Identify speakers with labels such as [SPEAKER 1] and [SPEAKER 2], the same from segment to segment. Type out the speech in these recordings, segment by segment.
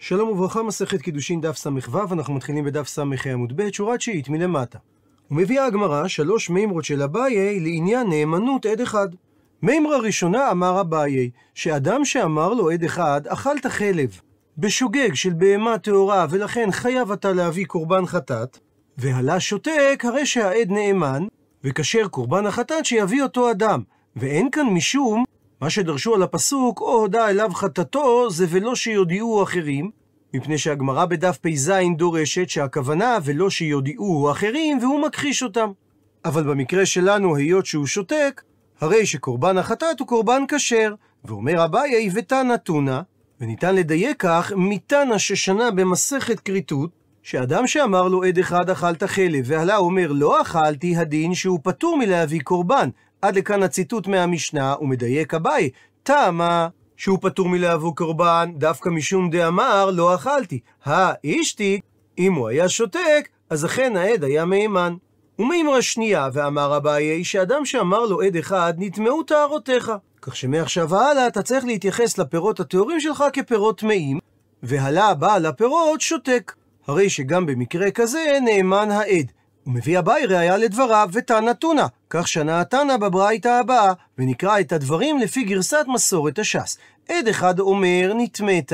[SPEAKER 1] שלום וברכה, מסכת קידושין דף ס"ו, אנחנו מתחילים בדף ס"ה עמוד ב', שורה תשיעית מלמטה. ומביאה הגמרא שלוש מימרות של אביי לעניין נאמנות עד אחד. מימרה ראשונה אמר אביי, שאדם שאמר לו עד אחד, אכלת חלב, בשוגג של בהמה טהורה, ולכן חייב אתה להביא קורבן חטאת, והלה שותק, הרי שהעד נאמן, וכשר קורבן החטאת שיביא אותו אדם. ואין כאן משום מה שדרשו על הפסוק, או הודה אליו חטאתו, זה ולא שיודיעו אחרים, מפני שהגמרא בדף פ"ז דורשת שהכוונה ולא שיודיעו אחרים, והוא מכחיש אותם. אבל במקרה שלנו, היות שהוא שותק, הרי שקורבן החטאת הוא קורבן כשר, ואומר אביי ותנא תונא, וניתן לדייק כך מתנא ששנה במסכת כריתות, שאדם שאמר לו עד אחד אכלת חלב, והלה אומר לא אכלתי, הדין שהוא פטור מלהביא קורבן. עד לכאן הציטוט מהמשנה, ומדייק אביי, טעמה שהוא פטור מלהביא קורבן, דווקא משום דאמר לא אכלתי. האישתיק, אם הוא היה שותק, אז אכן העד היה מהימן. ומימרה שנייה, ואמר אביי, שאדם שאמר לו עד אחד, נטמעו טהרותיך. כך שמעכשיו והלאה אתה צריך להתייחס לפירות הטהורים שלך כפירות טמאים, והלה בעל הפירות שותק. הרי שגם במקרה כזה נאמן העד. הוא מביא אביי ראיה לדבריו ותנא תונא, כך שנה התנא בברייתא הבאה, ונקרא את הדברים לפי גרסת מסורת הש"ס. עד אחד אומר נטמאת,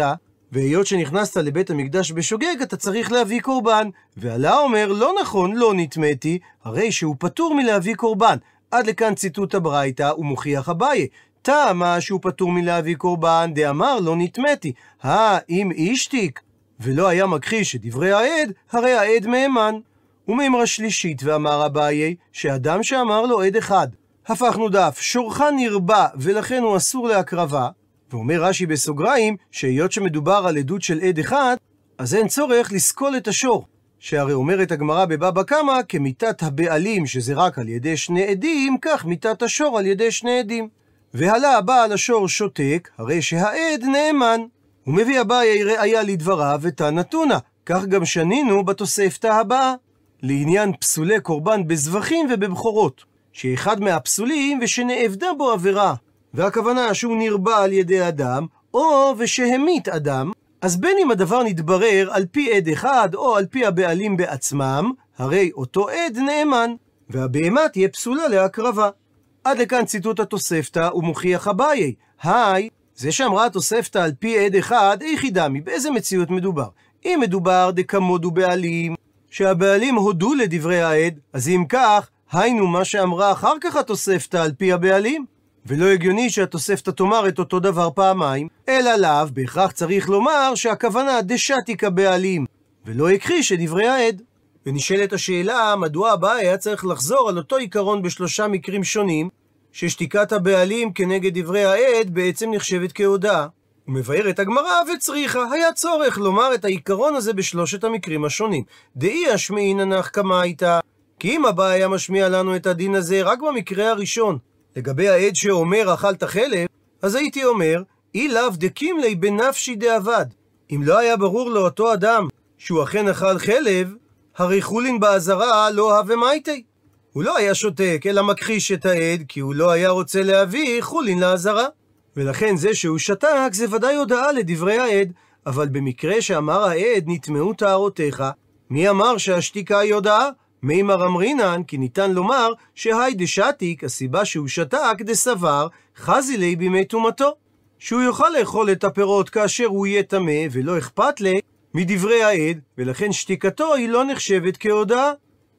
[SPEAKER 1] והיות שנכנסת לבית המקדש בשוגג, אתה צריך להביא קורבן. ועלה אומר, לא נכון, לא נטמאתי, הרי שהוא פטור מלהביא קורבן. עד לכאן ציטוט הברייתא, ומוכיח אביי. טעמה שהוא פטור מלהביא קורבן, דאמר לא נטמאתי. הא, אם אישתיק, ולא היה מכחיש את דברי העד, הרי העד מהימן. ומימרה שלישית, ואמר אביי, שאדם שאמר לו עד אחד, הפכנו דף, שורך נרבה, ולכן הוא אסור להקרבה, ואומר רש"י בסוגריים, שהיות שמדובר על עדות של עד אחד, אז אין צורך לסקול את השור. שהרי אומרת הגמרא בבבא קמא, כמיתת הבעלים שזה רק על ידי שני עדים, כך מיתת השור על ידי שני עדים. והלה הבעל השור שותק, הרי שהעד נאמן. הוא מביא אביי ראיה לדבריו ותנא תונא, כך גם שנינו בתוספתא הבאה. לעניין פסולי קורבן בזבחים ובבכורות, שאחד מהפסולים ושנאבדה בו עבירה, והכוונה שהוא נרבה על ידי אדם, או ושהמית אדם, אז בין אם הדבר נתברר על פי עד אחד או על פי הבעלים בעצמם, הרי אותו עד נאמן, והבהמה תהיה פסולה להקרבה. עד לכאן ציטוט התוספתא ומוכיח אביי. היי, זה שאמרה התוספתא על פי עד אחד, איכי דמי, באיזה מציאות מדובר? אם מדובר דקמודו בעלים, שהבעלים הודו לדברי העד, אז אם כך, היינו מה שאמרה אחר כך התוספתא על פי הבעלים. ולא הגיוני שהתוספתא תאמר את אותו דבר פעמיים, אלא לאו, בהכרח צריך לומר שהכוונה דשתיק הבעלים, ולא הכחיש את דברי העד. ונשאלת השאלה, מדוע הבא היה צריך לחזור על אותו עיקרון בשלושה מקרים שונים, ששתיקת הבעלים כנגד דברי העד בעצם נחשבת כהודאה. ומבארת הגמרא וצריכה, היה צורך לומר את העיקרון הזה בשלושת המקרים השונים. דאי אשמעינא נח קמייתא, כי אם הבא היה משמיע לנו את הדין הזה רק במקרה הראשון, לגבי העד שאומר אכלת חלב, אז הייתי אומר, אי לאו דקימלי בנפשי דאבד. אם לא היה ברור לאותו אדם שהוא אכן אכל חלב, הרי חולין באזהרה לא הווה מייטי. הוא לא היה שותק, אלא מכחיש את העד, כי הוא לא היה רוצה להביא חולין לאזהרה. ולכן זה שהוא שתק זה ודאי הודעה לדברי העד, אבל במקרה שאמר העד נטמעו טהרותיך, מי אמר שהשתיקה היא הודעה? מימר אמרינן, כי ניתן לומר שהי דשתיק, הסיבה שהוא שתק דסבר, חזי לי בימי טומאתו. שהוא יוכל לאכול את הפירות כאשר הוא יהיה טמא, ולא אכפת לי מדברי העד, ולכן שתיקתו היא לא נחשבת כהודאה.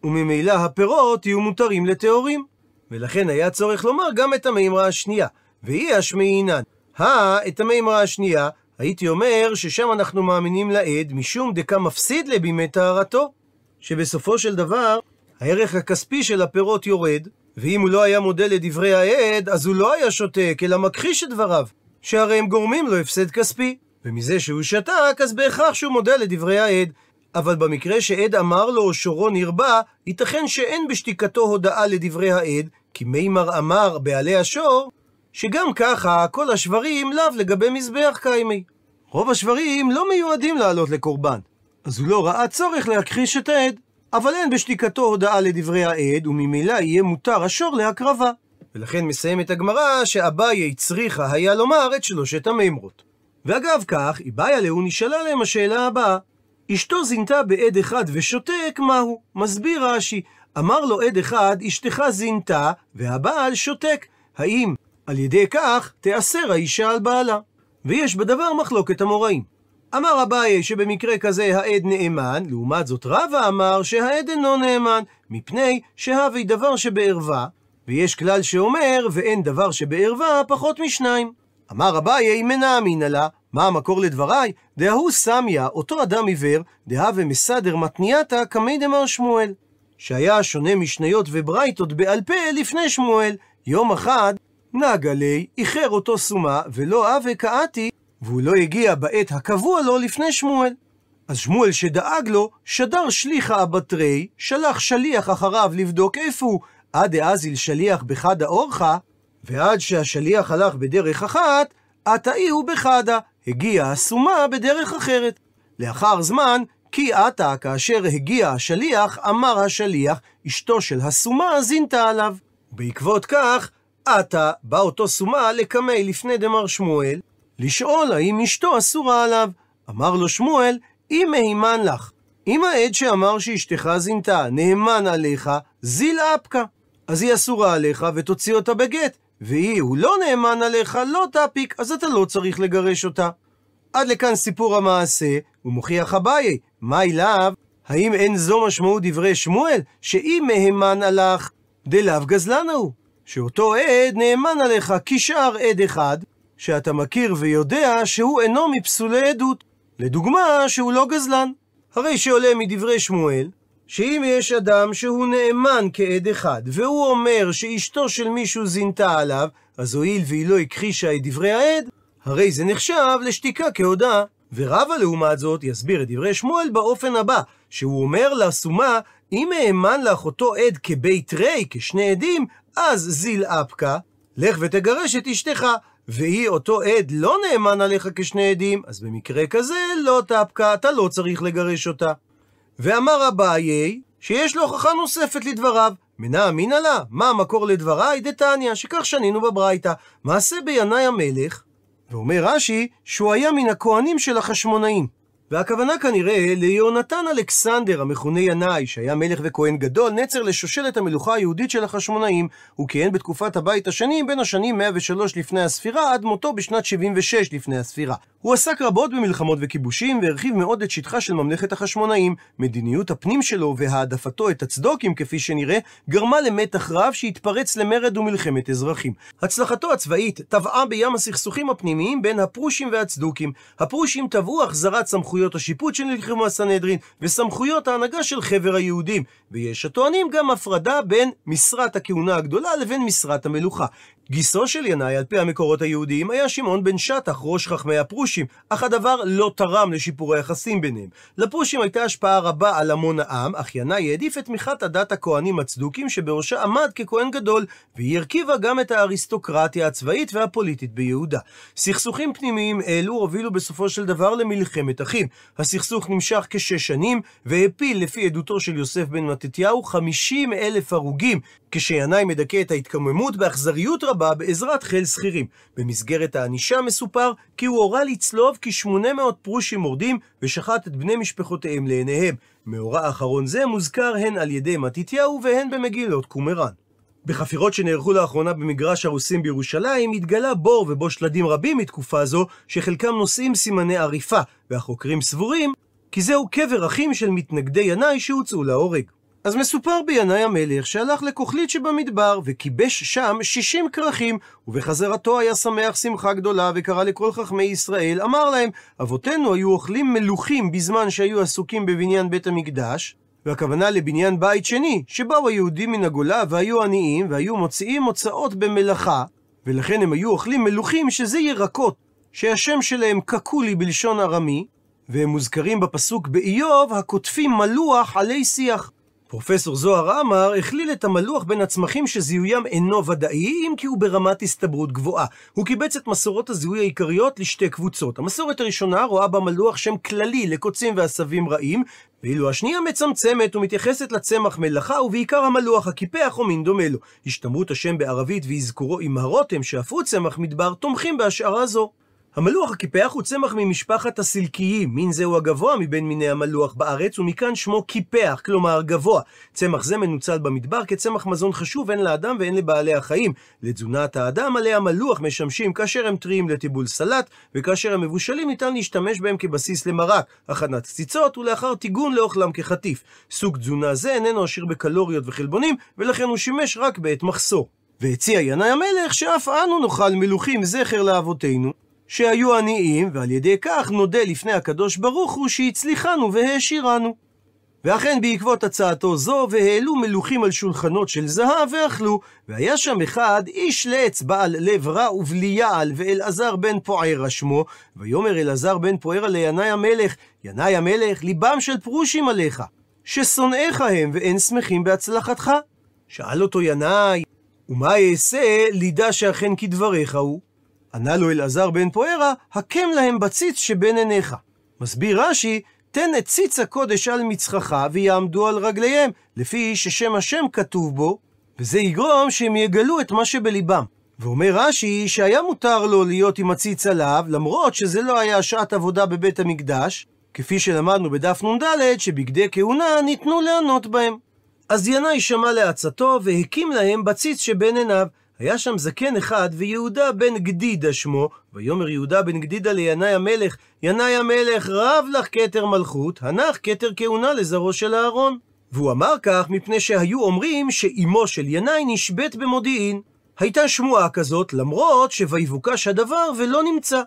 [SPEAKER 1] וממילא הפירות יהיו מותרים לטהורים. ולכן היה צורך לומר גם את המימרה השנייה. והיא השמעינן. הא, את המימרה השנייה, הייתי אומר ששם אנחנו מאמינים לעד, משום דקה מפסיד לבימי טהרתו. שבסופו של דבר, הערך הכספי של הפירות יורד, ואם הוא לא היה מודה לדברי העד, אז הוא לא היה שותק, אלא מכחיש את דבריו, שהרי הם גורמים לו הפסד כספי. ומזה שהוא שתק, אז בהכרח שהוא מודה לדברי העד. אבל במקרה שעד אמר לו שורו נרבה, ייתכן שאין בשתיקתו הודאה לדברי העד, כי מימר אמר בעלי השור, שגם ככה כל השברים לאו לגבי מזבח קיימי. רוב השברים לא מיועדים לעלות לקורבן, אז הוא לא ראה צורך להכחיש את העד. אבל אין בשתיקתו הודעה לדברי העד, וממילא יהיה מותר השור להקרבה. ולכן מסיימת הגמרא שאביי צריכה היה לומר את שלושת המימרות. ואגב כך, איבאיה להו נשאלה להם השאלה הבאה: אשתו זינתה בעד אחד ושותק, מהו? מסביר רש"י, אמר לו עד אחד, אשתך זינתה, והבעל שותק. האם על ידי כך תיאסר האישה על בעלה? ויש בדבר מחלוקת המוראים. אמר אביי שבמקרה כזה העד נאמן, לעומת זאת רבא אמר שהעד אינו נאמן, מפני שהווי דבר שבערווה, ויש כלל שאומר, ואין דבר שבערווה פחות משניים. אמר אביי מנה אמינא לה, מה המקור לדבריי? דהוא סמיה, אותו אדם עיוור, דהווה מסדר מתנייתא קמי דמר שמואל. שהיה שונה משניות וברייתות בעל פה לפני שמואל. יום אחד נגה לי, איחר אותו סומה, ולא אבה קאתי, והוא לא הגיע בעת הקבוע לו לפני שמואל. אז שמואל שדאג לו, שדר שליחה אבטרי, שלח שליח אחריו לבדוק איפה הוא, עד דאזיל שליח בחדה אורחה, ועד שהשליח הלך בדרך אחת, עתאי הוא בחדה, הגיעה הסומה בדרך אחרת. לאחר זמן, כי עתה, כאשר הגיע השליח, אמר השליח, אשתו של הסומה זינתה עליו. בעקבות כך, עתה בא אותו סומה לקמי לפני דמר שמואל, לשאול האם אשתו אסורה עליו. אמר לו שמואל, אם מהימן לך, אם העד שאמר שאשתך זינתה נאמן עליך, זיל אפקה. אז היא אסורה עליך ותוציא אותה בגט. והיא, הוא לא נאמן עליך, לא תפיק, אז אתה לא צריך לגרש אותה. עד לכאן סיפור המעשה, ומוכיח אביי, מאי לאו, האם אין זו משמעות דברי שמואל, שאם מהימן עלך, דלאו גזלן הוא, שאותו עד נאמן עליך כשאר עד אחד, שאתה מכיר ויודע שהוא אינו מפסולי עדות. לדוגמה, שהוא לא גזלן. הרי שעולה מדברי שמואל, שאם יש אדם שהוא נאמן כעד אחד, והוא אומר שאשתו של מישהו זינתה עליו, אז הואיל והיא לא הכחישה את דברי העד, הרי זה נחשב לשתיקה כהודאה. ורבא לעומת זאת יסביר את דברי שמואל באופן הבא, שהוא אומר לסומה, אם האמן לך אותו עד כבית רי, כשני עדים, אז זיל אפקה, לך ותגרש את אשתך. והיא אותו עד לא נאמן עליך כשני עדים, אז במקרה כזה לא תפקה, אתה לא צריך לגרש אותה. ואמר אביי, שיש לו הוכחה נוספת לדבריו. מנה אמינא לה, מה המקור לדבריי? דתניא, שכך שנינו בברייתא. מעשה בינאי המלך, ואומר רש"י, שהוא היה מן הכהנים של החשמונאים. והכוונה כנראה ליונתן אלכסנדר, המכונה ינאי, שהיה מלך וכהן גדול, נצר לשושלת המלוכה היהודית של החשמונאים. הוא כיהן בתקופת הבית השני, בין השנים 103 לפני הספירה, עד מותו בשנת 76 לפני הספירה. הוא עסק רבות במלחמות וכיבושים, והרחיב מאוד את שטחה של ממלכת החשמונאים. מדיניות הפנים שלו והעדפתו את הצדוקים, כפי שנראה, גרמה למתח רב שהתפרץ למרד ומלחמת אזרחים. הצלחתו הצבאית טבעה בים הסכסוכים הפנימיים בין הפרושים והצדוקים. הפרושים תבעו החזרת סמכויות השיפוט שנלחמו הסנהדרין, וסמכויות ההנהגה של חבר היהודים. ויש הטוענים גם הפרדה בין משרת הכהונה הגדולה לבין משרת המלוכה. גיסו של ינאי, על פי המקורות היהודיים, היה שמעון בן שטח, ראש חכמי הפרושים, אך הדבר לא תרם לשיפור היחסים ביניהם. לפרושים הייתה השפעה רבה על המון העם, אך ינאי העדיף את תמיכת הדת הכהנים הצדוקים, שבראשה עמד ככהן גדול, והיא הרכיבה גם את האריסטוקרטיה הצבאית והפוליטית ביהודה. סכסוכים פנימיים אלו הובילו בסופו של דבר למלחמת אחים. הסכסוך נמשך כשש שנים, והפיל, לפי עדותו של יוסף בן מתתיהו, 50 אלף הרוגים, כשינאי מדכא את ההתקוממות באכזריות רבה בעזרת חיל שכירים. במסגרת הענישה מסופר כי הוא הורה לצלוב כ-800 פרושים מורדים ושחט את בני משפחותיהם לעיניהם. מאורע אחרון זה מוזכר הן על ידי מתתיהו והן במגילות קומראן. בחפירות שנערכו לאחרונה במגרש הרוסים בירושלים, התגלה בור ובו שלדים רבים מתקופה זו, שחלקם נושאים סימני עריפה, והחוקרים סבורים כי זהו קבר אחים של מתנגדי ינאי שהוצאו להורג. אז מסופר בינאי המלך שהלך לכוכלית שבמדבר וכיבש שם שישים כרכים ובחזרתו היה שמח שמחה גדולה וקרא לכל חכמי ישראל אמר להם אבותינו היו אוכלים מלוכים בזמן שהיו עסוקים בבניין בית המקדש והכוונה לבניין בית שני שבאו היהודים מן הגולה והיו עניים והיו מוציאים הוצאות במלאכה ולכן הם היו אוכלים מלוכים שזה ירקות שהשם שלהם קקולי בלשון ארמי והם מוזכרים בפסוק באיוב הכותפים מלוח עלי שיח פרופסור זוהר עמר הכליל את המלוח בין הצמחים שזיהוים אינו ודאי, אם כי הוא ברמת הסתברות גבוהה. הוא קיבץ את מסורות הזיהוי העיקריות לשתי קבוצות. המסורת הראשונה רואה במלוח שם כללי לקוצים ועשבים רעים, ואילו השנייה מצמצמת ומתייחסת לצמח מלאכה, ובעיקר המלוח הקיפח או מין דומה לו. השתמרות השם בערבית ואזכורו עם הרותם, שאף הוא צמח מדבר, תומכים בהשערה זו. המלוח הקיפח הוא צמח ממשפחת הסילקיים, מין זהו הגבוה מבין מיני המלוח בארץ, ומכאן שמו קיפח, כלומר גבוה. צמח זה מנוצל במדבר כצמח מזון חשוב הן לאדם והן לבעלי החיים. לתזונת האדם עלי המלוח משמשים כאשר הם טריים לטיבול סלט, וכאשר הם מבושלים ניתן להשתמש בהם כבסיס למרק, הכנת קציצות, ולאחר טיגון לאוכלם כחטיף. סוג תזונה זה איננו עשיר בקלוריות וחלבונים, ולכן הוא שימש רק בעת מחסור. והציע ינאי המלך שאף אנו נאכל מלוכים זכר לאבותינו, שהיו עניים, ועל ידי כך נודה לפני הקדוש ברוך הוא שהצליחנו והעשירנו. ואכן בעקבות הצעתו זו, והעלו מלוכים על שולחנות של זהב ואכלו, והיה שם אחד איש לעץ בעל לב רע ובלי יעל, ואלעזר בן פוערה שמו, ויאמר אלעזר בן פוערה לינאי המלך, ינאי המלך, ליבם של פרושים עליך, ששונאיך הם ואין שמחים בהצלחתך. שאל אותו ינאי, ומה אעשה לידע שאכן כדבריך הוא? ענה לו אלעזר בן פוארה, הקם להם בציץ שבין עיניך. מסביר רש"י, תן את ציץ הקודש על מצחך ויעמדו על רגליהם, לפי ששם השם כתוב בו, וזה יגרום שהם יגלו את מה שבליבם. ואומר רש"י שהיה מותר לו להיות עם הציץ עליו, למרות שזה לא היה שעת עבודה בבית המקדש, כפי שלמדנו בדף נ"ד, שבגדי כהונה ניתנו לענות בהם. אז ינאי שמע לעצתו והקים להם בציץ שבין עיניו. היה שם זקן אחד, ויהודה בן גדידה שמו, ויאמר יהודה בן גדידה לינאי המלך, ינאי המלך רב לך כתר מלכות, הנח כתר כהונה לזרעו של אהרון. והוא אמר כך מפני שהיו אומרים שאימו של ינאי נשבית במודיעין. הייתה שמועה כזאת, למרות שויבוקש הדבר ולא נמצא.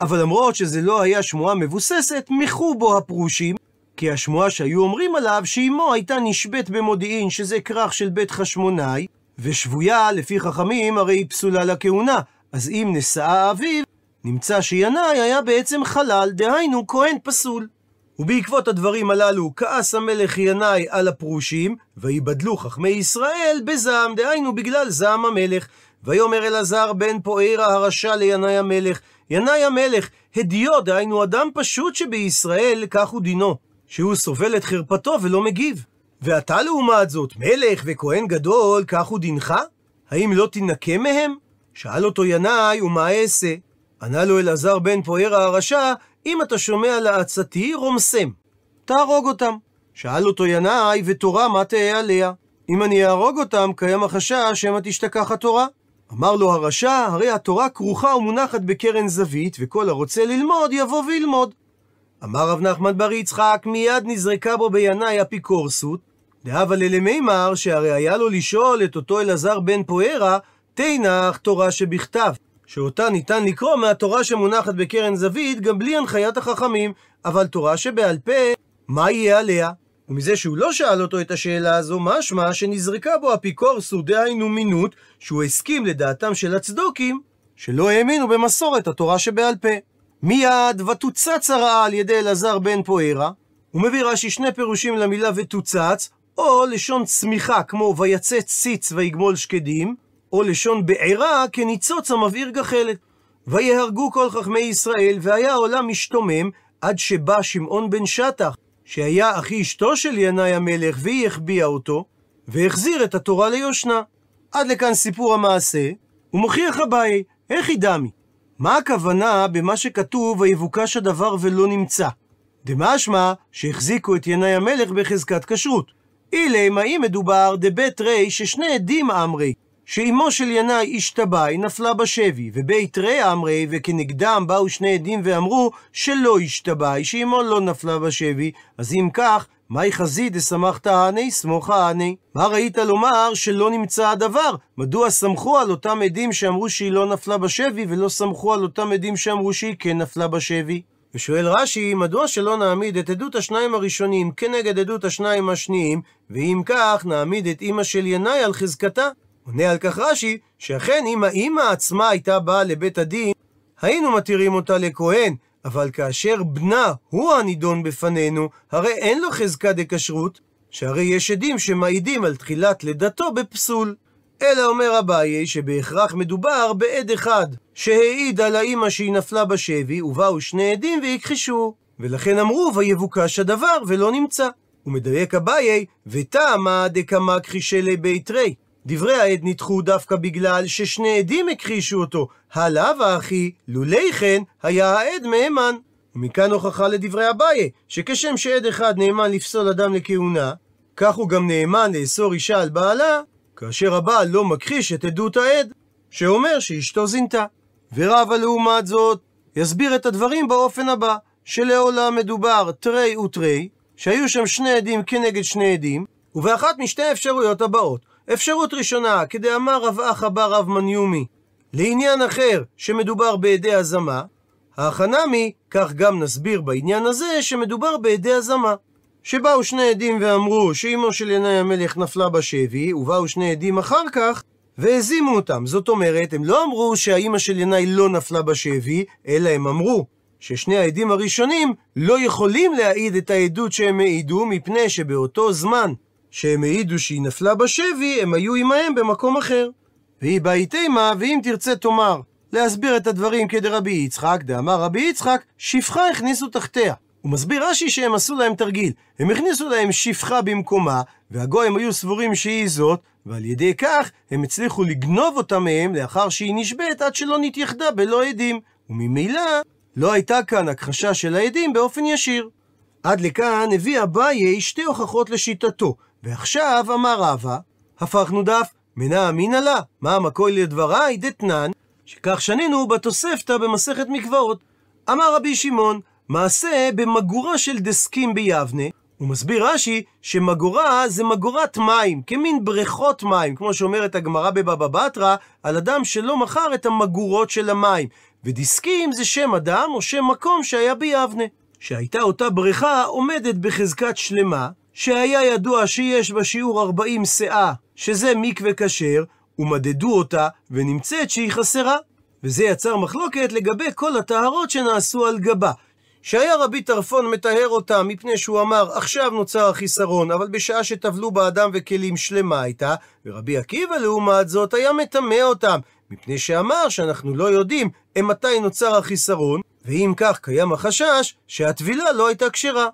[SPEAKER 1] אבל למרות שזה לא היה שמועה מבוססת, מחו בו הפרושים, כי השמועה שהיו אומרים עליו שאימו הייתה נשבית במודיעין, שזה כרך של בית חשמונאי, ושבויה, לפי חכמים, הרי היא פסולה לכהונה. אז אם נשאה אביו, נמצא שינאי היה בעצם חלל, דהיינו כהן פסול. ובעקבות הדברים הללו כעס המלך ינאי על הפרושים, ויבדלו חכמי ישראל בזעם, דהיינו בגלל זעם המלך. ויאמר אלעזר בן פוארה הרשע לינאי המלך, ינאי המלך, הדיו, דהיינו אדם פשוט שבישראל, כך הוא דינו, שהוא סובל את חרפתו ולא מגיב. ואתה לעומת זאת, מלך וכהן גדול, כך הוא דינך? האם לא תינקה מהם? שאל אותו ינאי, ומה אעשה? ענה לו אלעזר בן פוארה הרשע, אם אתה שומע לעצתי, רומסם. תהרוג אותם. שאל אותו ינאי, ותורה מה תהא עליה? אם אני אהרוג אותם, קיים החשש שמא תשתכח התורה. אמר לו הרשע, הרי התורה כרוכה ומונחת בקרן זווית, וכל הרוצה ללמוד יבוא וילמוד. אמר רב נחמן בר יצחק, מיד נזרקה בו בינאי אפיקורסות, דהבה ללמימר, שהרי היה לו לשאול את אותו אלעזר בן פוארה, תנח תורה שבכתב, שאותה ניתן לקרוא מהתורה שמונחת בקרן זווית, גם בלי הנחיית החכמים, אבל תורה שבעל פה, מה יהיה עליה? ומזה שהוא לא שאל אותו את השאלה הזו, משמע שנזרקה בו אפיקורסות, דהיינו מינות, שהוא הסכים לדעתם של הצדוקים, שלא האמינו במסורת התורה שבעל פה. מיד ותוצץ הרעה על ידי אלעזר בן פוארה, הוא מביא רש"י שני פירושים למילה ותוצץ, או לשון צמיחה כמו ויצץ ציץ ויגמול שקדים, או לשון בעירה כניצוץ המבעיר גחלת. ויהרגו כל חכמי ישראל, והיה העולם משתומם, עד שבא שמעון בן שטח, שהיה אחי אשתו של ינאי המלך, והיא החביאה אותו, והחזיר את התורה ליושנה. עד לכאן סיפור המעשה, ומוכיח אביי, איך ידמי? מה הכוונה במה שכתוב, ויבוקש הדבר ולא נמצא? דמשמע שהחזיקו את ינאי המלך בחזקת כשרות. אילם, האם מדובר דבית רי ששני עדים אמרי, שאימו של ינאי השתבעי נפלה בשבי, ובית רי אמרי, וכנגדם באו שני עדים ואמרו שלא השתבעי, שאימו לא נפלה בשבי, אז אם כך, מהי חזי דסמכת הני, סמוכה הני? מה ראית לומר שלא נמצא הדבר? מדוע סמכו על אותם עדים שאמרו שהיא לא נפלה בשבי, ולא סמכו על אותם עדים שאמרו שהיא כן נפלה בשבי? ושואל רש"י, מדוע שלא נעמיד את עדות השניים הראשונים כנגד עדות השניים השניים, ואם כך נעמיד את אמא של ינאי על חזקתה? עונה על כך רש"י, שאכן אם האמא עצמה הייתה באה לבית הדין, היינו מתירים אותה לכהן, אבל כאשר בנה הוא הנידון בפנינו, הרי אין לו חזקה דקשרות, שהרי יש עדים שמעידים על תחילת לידתו בפסול. אלא אומר אביי שבהכרח מדובר בעד אחד, שהעיד על האמא שהיא נפלה בשבי, ובאו שני עדים והכחישו. ולכן אמרו, ויבוקש הדבר, ולא נמצא. ומדייק אביי, ותמה דקמא כחישי בית רי. דברי העד נדחו דווקא בגלל ששני עדים הכחישו אותו. הלאו אחי, לולי כן, היה העד מהימן. ומכאן הוכחה לדברי אביי, שכשם שעד אחד נאמן לפסול אדם לכהונה, כך הוא גם נאמן לאסור אישה על בעלה, כאשר הבעל לא מכחיש את עדות העד, שאומר שאשתו זינתה. ורבא לעומת זאת, יסביר את הדברים באופן הבא, שלעולם מדובר תרי ותרי, שהיו שם שני עדים כנגד שני עדים, ובאחת משתי האפשרויות הבאות. אפשרות ראשונה, כדאמר רב אחא בר רב מניומי, לעניין אחר, שמדובר בעדי הזמה, ההכנמי, כך גם נסביר בעניין הזה, שמדובר בעדי הזמה. שבאו שני עדים ואמרו שאימו של ינאי המלך נפלה בשבי, ובאו שני עדים אחר כך והזימו אותם. זאת אומרת, הם לא אמרו שהאימא של ינאי לא נפלה בשבי, אלא הם אמרו ששני העדים הראשונים לא יכולים להעיד את העדות שהם העידו, מפני שבאותו זמן שהם העידו שהיא נפלה בשבי, הם היו עמהם במקום אחר. והיא באי תימה, ואם תרצה תאמר, להסביר את הדברים כדרבי יצחק, דאמר רבי יצחק, שפחה הכניסו תחתיה. הוא מסביר רש"י שהם עשו להם תרגיל. הם הכניסו להם שפחה במקומה, והגויים היו סבורים שהיא זאת, ועל ידי כך הם הצליחו לגנוב אותה מהם לאחר שהיא נשבית עד שלא נתייחדה בלא עדים. וממילא לא הייתה כאן הכחשה של העדים באופן ישיר. עד לכאן הביא אביי שתי הוכחות לשיטתו, ועכשיו אמר רבא, הפכנו דף, מנא אמינא לה, מה המקוי לדבריי דתנן, שכך שנינו בתוספתא במסכת מקוואות. אמר רבי שמעון, מעשה במגורה של דסקים ביבנה, הוא מסביר רש"י שמגורה זה מגורת מים, כמין בריכות מים, כמו שאומרת הגמרא בבבא בתרא, על אדם שלא מכר את המגורות של המים. ודיסקים זה שם אדם או שם מקום שהיה ביבנה. שהייתה אותה בריכה עומדת בחזקת שלמה, שהיה ידוע שיש בה שיעור 40 שאה, שזה מקווה כשר, ומדדו אותה, ונמצאת שהיא חסרה. וזה יצר מחלוקת לגבי כל הטהרות שנעשו על גבה. שהיה רבי טרפון מטהר אותה מפני שהוא אמר עכשיו נוצר החיסרון, אבל בשעה שטבלו באדם וכלים שלמה הייתה, ורבי עקיבא לעומת זאת היה מטמא אותם, מפני שאמר שאנחנו לא יודעים מתי נוצר החיסרון, ואם כך קיים החשש שהטבילה לא הייתה כשרה.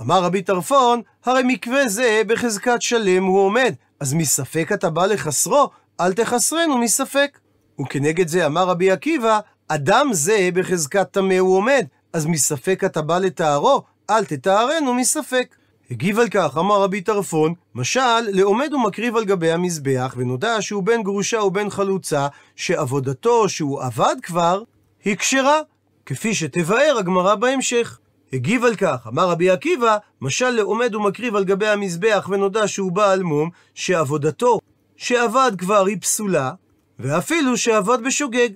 [SPEAKER 1] אמר רבי טרפון, הרי מקווה זה בחזקת שלם הוא עומד, אז מספק אתה בא לחסרו, אל תחסרנו מספק. וכנגד זה אמר רבי עקיבא, אדם זה בחזקת טמא הוא עומד, אז מספק אתה בא לטהרו, אל תטהרנו מספק. הגיב על כך, אמר רבי טרפון, משל, לעומד ומקריב על גבי המזבח, ונודע שהוא בן גרושה ובן חלוצה, שעבודתו שהוא עבד כבר, היא כשרה, כפי שתבאר הגמרא בהמשך. הגיב על כך, אמר רבי עקיבא, משל לעומד ומקריב על גבי המזבח, ונודע שהוא בעל מום, שעבודתו שעבד כבר היא פסולה, ואפילו שעבד בשוגג.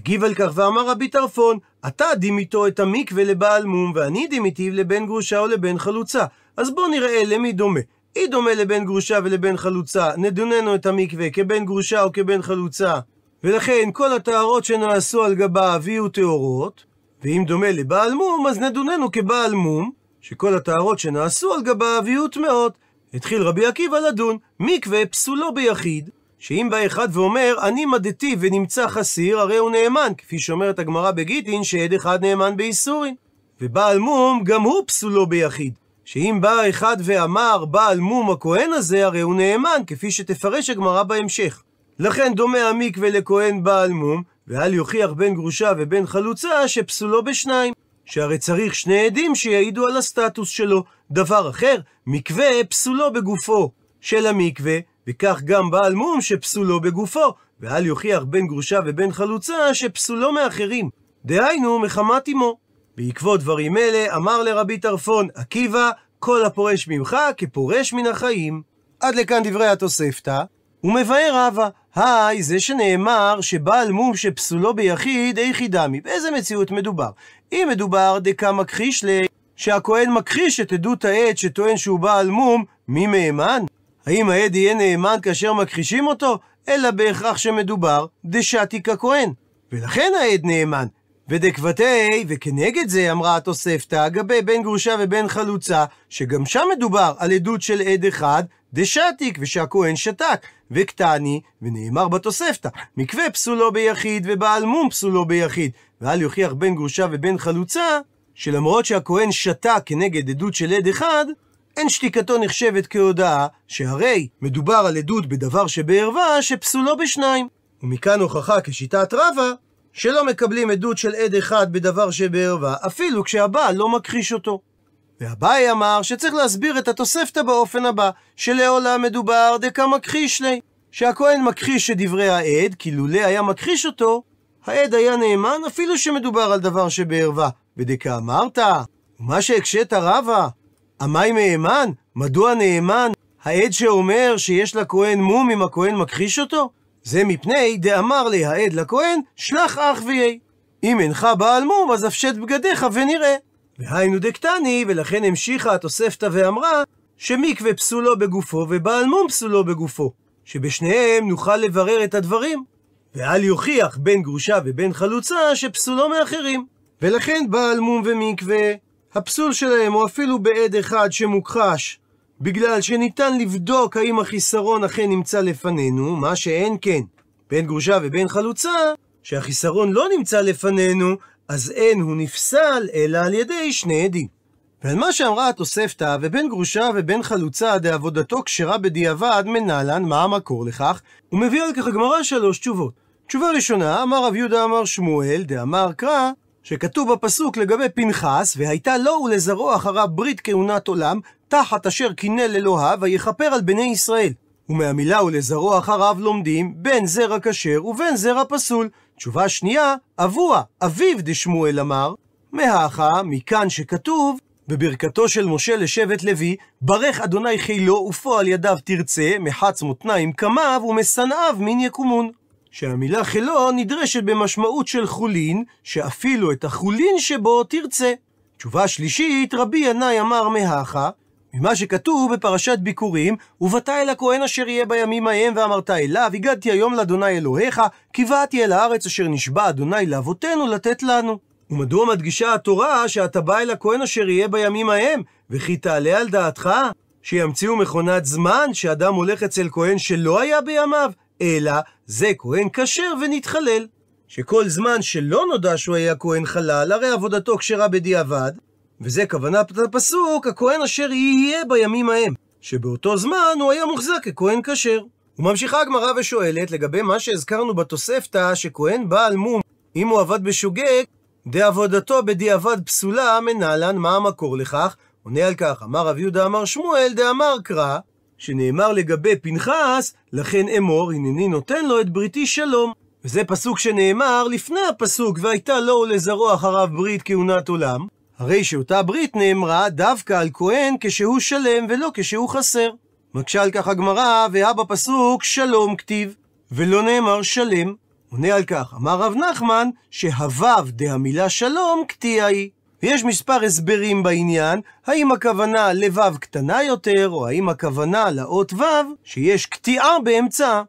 [SPEAKER 1] הגיב על כך ואמר רבי טרפון, אתה דימיתו את המקווה לבעל מום, ואני דימיתיו לבן גרושה או לבן חלוצה. אז בואו נראה למי דומה. היא דומה לבן גרושה ולבן חלוצה, נדוננו את המקווה כבן גרושה או כבן חלוצה. ולכן כל הטהרות שנעשו על גביו יהיו טהורות, ואם דומה לבעל מום, אז נדוננו כבעל מום, שכל הטהרות שנעשו על גביו יהיו טמאות. התחיל רבי עקיבא לדון, מקווה פסולו ביחיד, שאם בא אחד ואומר, אני מדתי ונמצא חסיר, הרי הוא נאמן, כפי שאומרת הגמרא בגיטין, שעד אחד נאמן באיסורין. ובעל מום, גם הוא פסולו ביחיד. שאם בא אחד ואמר, בעל מום הכהן הזה, הרי הוא נאמן, כפי שתפרש הגמרא בהמשך. לכן דומה המקווה לכהן בעל מום, ואל יוכיח בן גרושה ובן חלוצה שפסולו בשניים. שהרי צריך שני עדים שיעידו על הסטטוס שלו. דבר אחר, מקווה פסולו בגופו של המקווה, וכך גם בעל מום שפסולו בגופו, ואל יוכיח בן גרושה ובן חלוצה שפסולו מאחרים. דהיינו, מחמת אמו. בעקבות דברים אלה, אמר לרבי טרפון, עקיבא, כל הפורש ממך כפורש מן החיים. עד לכאן דברי התוספתא, ומבאר רבא, היי, זה שנאמר שבעל מום שפסולו ביחיד, איכי דמי. באיזה מציאות מדובר? אם מדובר דקה מכחיש ל... שהכהן מכחיש את עדות העד שטוען שהוא בעל מום, מי מהימן? האם העד יהיה נאמן כאשר מכחישים אותו? אלא בהכרח שמדובר דשתי ככהן. ולכן העד נאמן. ודקבתי, וכנגד זה אמרה התוספתא, אגבי בן גרושה ובן חלוצה, שגם שם מדובר על עדות של עד אחד, דשתיק, ושהכהן שתק, וקטני, ונאמר בתוספתא, מקווה פסולו ביחיד ובעל מום פסולו ביחיד, ואל יוכיח בן גרושה ובן חלוצה, שלמרות שהכהן שתק כנגד עדות של עד אחד, אין שתיקתו נחשבת כהודאה, שהרי מדובר על עדות בדבר שבערווה שפסולו בשניים. ומכאן הוכחה כשיטת רבא, שלא מקבלים עדות של עד אחד בדבר שבערווה, אפילו כשהבעל לא מכחיש אותו. ואביי אמר שצריך להסביר את התוספתא באופן הבא, שלעולם מדובר דקה מכחיש לי, שהכהן מכחיש את דברי העד, כי לולא היה מכחיש אותו, העד היה נאמן אפילו שמדובר על דבר שבערווה. ודקה אמרת, ומה שהקשית רבה, עמי מהימן? מדוע נאמן? העד שאומר שיש לכהן מום אם הכהן מכחיש אותו? זה מפני דאמר לי העד לכהן, שלח אח ויהי. אם אינך בעל מום, אז הפשט בגדיך ונראה. והיינו דקטני, ולכן המשיכה התוספתא ואמרה, שמקווה פסולו בגופו ובעל מום פסולו בגופו. שבשניהם נוכל לברר את הדברים. ואל יוכיח בין גרושה ובין חלוצה שפסולו מאחרים. ולכן בעל מום ומקווה, הפסול שלהם הוא אפילו בעד אחד שמוכחש, בגלל שניתן לבדוק האם החיסרון אכן נמצא לפנינו, מה שאין כן. בין גרושה ובין חלוצה, שהחיסרון לא נמצא לפנינו, אז אין הוא נפסל, אלא על ידי שני עדים. ועל מה שאמרה התוספתא, ובין גרושה ובין חלוצה דעבודתו כשרה בדיעבד, מנהלן, מה המקור לכך? הוא מביא על כך הגמרא שלוש תשובות. תשובה ראשונה, אמר רב יהודה אמר שמואל, דאמר קרא, שכתוב בפסוק לגבי פנחס, והייתה לו ולזרעו אחריו ברית כהונת עולם, תחת אשר קינא אלוהיו, ויכפר על בני ישראל. ומהמילה ולזרעו אחריו לומדים בין זרע כשר ובין זרע פסול. תשובה שנייה, אבוה, אביו דשמואל אמר, מהכה, מכאן שכתוב, בברכתו של משה לשבט לוי, ברך אדוני חילו ופועל ידיו תרצה, מחץ מותניים קמיו ומשנאיו מין יקומון. שהמילה חילו נדרשת במשמעות של חולין, שאפילו את החולין שבו תרצה. תשובה שלישית, רבי ינאי אמר מהכה, ממה שכתוב בפרשת ביקורים, ובאת אל הכהן אשר יהיה בימים ההם, ואמרת אליו, הגדתי היום לאדוני אלוהיך, כי באתי אל הארץ אשר נשבע אדוני לאבותינו לתת לנו. ומדוע מדגישה התורה שאתה בא אל הכהן אשר יהיה בימים ההם, וכי תעלה על דעתך שימציאו מכונת זמן שאדם הולך אצל כהן שלא היה בימיו, אלא זה כהן כשר ונתחלל. שכל זמן שלא נודע שהוא היה כהן חלל, הרי עבודתו כשרה בדיעבד, וזה כוונת הפסוק, הכהן אשר יהיה בימים ההם, שבאותו זמן הוא היה מוחזק ככהן כשר. וממשיכה הגמרא ושואלת לגבי מה שהזכרנו בתוספתא, שכהן בעל מום, אם הוא עבד בשוגג, דעבודתו בדיעבד פסולה, מנהלן, מה המקור לכך? עונה על כך, אמר רב יהודה אמר שמואל, דאמר קרא, שנאמר לגבי פנחס, לכן אמור, הנני נותן לו את בריתי שלום. וזה פסוק שנאמר לפני הפסוק, והייתה לו ולזרעו אחריו ברית כהונת עולם. הרי שאותה ברית נאמרה דווקא על כהן כשהוא שלם ולא כשהוא חסר. מקשה על כך הגמרא, והיה בפסוק שלום כתיב, ולא נאמר שלם. עונה על כך, אמר רב נחמן, שהוו דהמילה שלום קטיעה היא. ויש מספר הסברים בעניין, האם הכוונה לוו קטנה יותר, או האם הכוונה לאות וו, שיש קטיעה באמצעה.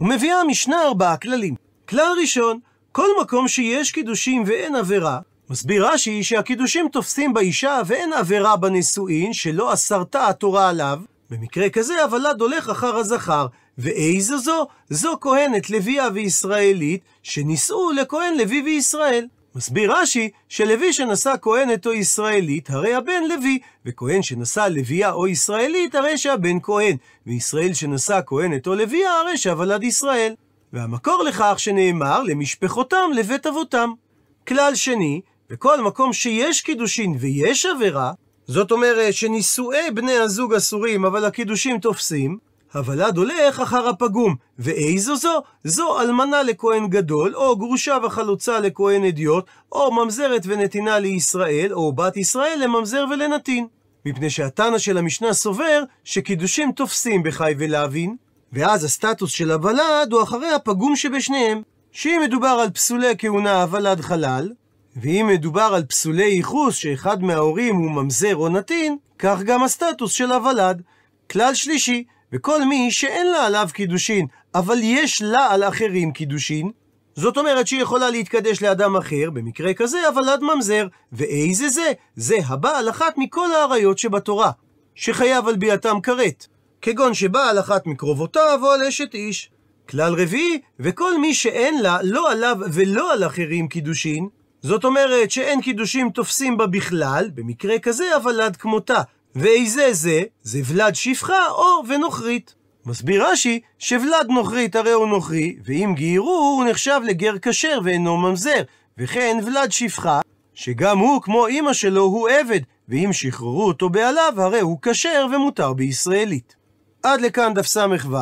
[SPEAKER 1] ומביאה המשנה ארבעה כללים. כלל ראשון, כל מקום שיש קידושים ואין עבירה, מסביר רש"י שהקידושים תופסים באישה ואין עבירה בנישואין שלא אסרתה התורה עליו, במקרה כזה הוולד הולך אחר הזכר. ואיזו זו? זו כהנת לוויה וישראלית שנישאו לכהן לוי וישראל. מסביר רש"י שלוי שנשא כהנת או ישראלית, הרי הבן לוי, וכהן שנשא לוויה או ישראלית, הרי שהבן כהן, וישראל שנשא כהנת או לוויה, הרי שהוולד ישראל. והמקור לכך שנאמר למשפחותם לבית אבותם. כלל שני, בכל מקום שיש קידושין ויש עבירה, זאת אומרת שנישואי בני הזוג אסורים, אבל הקידושים תופסים, הוולד הולך אחר הפגום. ואיזו זו? זו אלמנה לכהן גדול, או גרושה וחלוצה לכהן אדיוט, או ממזרת ונתינה לישראל, או בת ישראל לממזר ולנתין. מפני שהתנא של המשנה סובר שקידושים תופסים בחי ולהבין, ואז הסטטוס של הוולד הוא אחרי הפגום שבשניהם. שאם מדובר על פסולי כהונה הוולד חלל, ואם מדובר על פסולי ייחוס שאחד מההורים הוא ממזר או נתין, כך גם הסטטוס של הוולד. כלל שלישי, וכל מי שאין לה עליו קידושין, אבל יש לה על אחרים קידושין, זאת אומרת שהיא יכולה להתקדש לאדם אחר, במקרה כזה הוולד ממזר. ואיזה זה? זה הבעל אחת מכל האריות שבתורה, שחייב על ביאתם כרת, כגון שבעל אחת מקרובותיו או על אשת איש. כלל רביעי, וכל מי שאין לה, לא עליו ולא על אחרים קידושין, זאת אומרת שאין קידושים תופסים בה בכלל, במקרה כזה הוולד כמותה, ואיזה זה? זה ולד שפחה או ונוכרית. מסביר רש"י, שוולד נוכרית הרי הוא נוכרי, ואם גיירו הוא נחשב לגר כשר ואינו ממזר, וכן ולד שפחה, שגם הוא כמו אמא שלו הוא עבד, ואם שחררו אותו בעליו הרי הוא כשר ומותר בישראלית. עד לכאן דף ס"ו.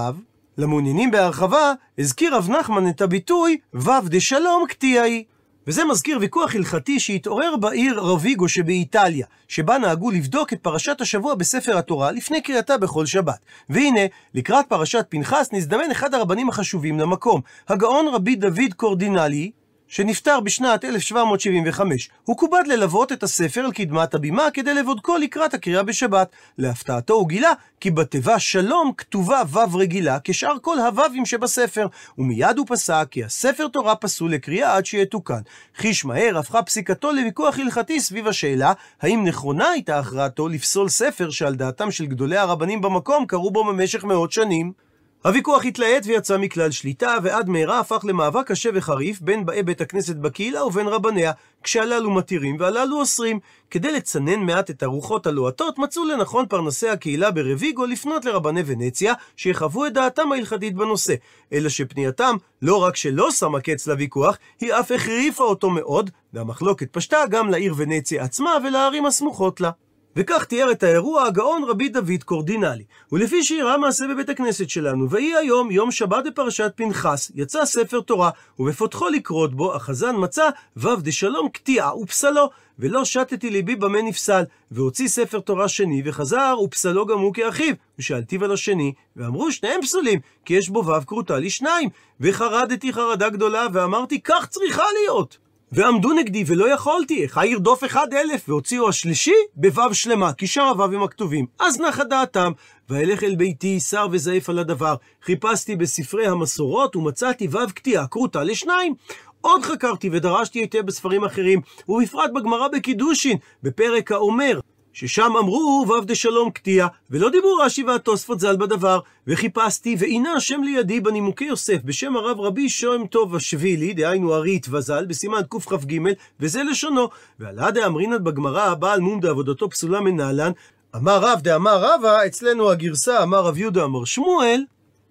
[SPEAKER 1] למעוניינים בהרחבה, הזכיר רב נחמן את הביטוי ו' דשלום קטיעי. וזה מזכיר ויכוח הלכתי שהתעורר בעיר רביגו שבאיטליה, שבה נהגו לבדוק את פרשת השבוע בספר התורה לפני קריאתה בכל שבת. והנה, לקראת פרשת פנחס נזדמן אחד הרבנים החשובים למקום, הגאון רבי דוד קורדינלי, שנפטר בשנת 1775. הוא כובד ללוות את הספר על קדמת הבימה כדי לבודקו לקראת הקריאה בשבת. להפתעתו הוא גילה כי בתיבה שלום כתובה ו' רגילה כשאר כל הו"ים שבספר, ומיד הוא פסק כי הספר תורה פסול לקריאה עד שיתוקן. חיש מהר הפכה פסיקתו לוויכוח הלכתי סביב השאלה האם נכונה הייתה הכרעתו לפסול ספר שעל דעתם של גדולי הרבנים במקום קראו בו במשך מאות שנים. הוויכוח התלהט ויצא מכלל שליטה, ועד מהרה הפך למאבק קשה וחריף בין באי בית הכנסת בקהילה ובין רבניה, כשהללו מתירים והללו אוסרים. כדי לצנן מעט את הרוחות הלוהטות, מצאו לנכון פרנסי הקהילה ברביגו לפנות לרבני ונציה, שיחוו את דעתם ההלכתית בנושא. אלא שפנייתם לא רק שלא שמה קץ לוויכוח, היא אף החריפה אותו מאוד, והמחלוקת פשטה גם לעיר ונציה עצמה ולערים הסמוכות לה. וכך תיאר את האירוע הגאון רבי דוד קורדינלי. ולפי שאירע מעשה בבית הכנסת שלנו, ויהי היום יום שבת בפרשת פנחס, יצא ספר תורה, ובפותחו לקרות בו, החזן מצא ו' דשלום קטיעה ופסלו, ולא שתתי ליבי במה נפסל, והוציא ספר תורה שני, וחזר ופסלו גם הוא כאחיו, ושאלתיו על השני, ואמרו שניהם פסולים, כי יש בו ו' כרותה לי שניים, וחרדתי חרדה גדולה, ואמרתי כך צריכה להיות. ועמדו נגדי ולא יכולתי, איך ירדוף אחד אלף, והוציאו השלישי בוו שלמה, כי שאר הו"ים הכתובים. אז נחה דעתם, ואלך אל ביתי שר וזעף על הדבר. חיפשתי בספרי המסורות ומצאתי וו קטיעה כרותה לשניים. עוד חקרתי ודרשתי היטב בספרים אחרים, ובפרט בגמרא בקידושין, בפרק האומר, ששם אמרו ו' דשלום קטיע, ולא דיברו רש"י והתוספות ז"ל בדבר, וחיפשתי, והנה השם לידי בנימוקי יוסף, בשם הרב רבי שוהם טוב השבילי, דהיינו ארית וז"ל, בסימן קכ"ג, וזה לשונו, ועלה דאמרינן בגמרא, הבעל מום דעבודתו פסולה מנהלן, אמר רב דאמר רבא, אצלנו הגרסה אמר רב יהודה אמר שמואל,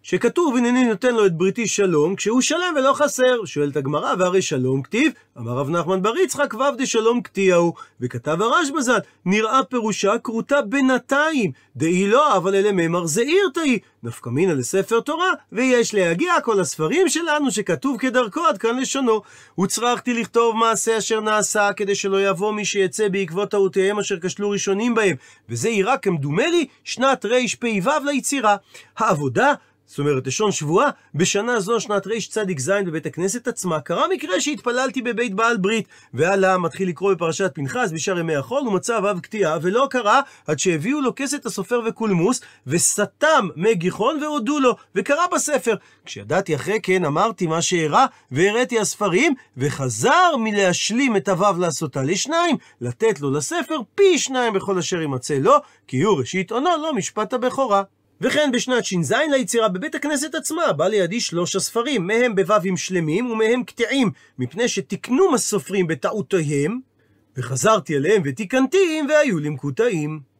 [SPEAKER 1] שכתוב הנני נותן לו את בריתי שלום, כשהוא שלם ולא חסר. שואלת הגמרא, והרי שלום כתיב, אמר רב נחמן בר יצחק, ו' דשלום קטיעהו. וכתב הרש בז"ל, נראה פירושה כרותה בינתיים, דאי לא, אבל אלה ממר זעיר תאי. נפקא מינא לספר תורה, ויש להגיע כל הספרים שלנו שכתוב כדרכו עד כאן לשונו. וצרכתי לכתוב מעשה אשר נעשה, כדי שלא יבוא מי שיצא בעקבות טעותיהם אשר כשלו ראשונים בהם. וזה יראה כמדומה לי שנת רפ"ו ליצירה. העבודה זאת אומרת, לשון שבועה, בשנה זו, שנת רצ"ז בבית הכנסת עצמה, קרה מקרה שהתפללתי בבית בעל ברית, ועלה מתחיל לקרוא בפרשת פנחס בשאר ימי החול, ומצא ו' קטיעה, ולא קרה עד שהביאו לו כסת הסופר וקולמוס, וסתם מי גיחון והודו לו, וקרא בספר. כשידעתי אחרי כן, אמרתי מה שאירע, והראיתי הספרים, וחזר מלהשלים את הו' לעשותה לשניים, לתת לו לספר פי שניים בכל אשר יימצא לו, כי הוא ראשית עונו לא משפט הבכורה. וכן בשנת ש"ז ליצירה בבית הכנסת עצמה בא לידי שלוש הספרים, מהם בו"בים שלמים ומהם קטעים, מפני שתיקנו הסופרים בטעותיהם, וחזרתי אליהם ותיקנתים והיו למקוטעים.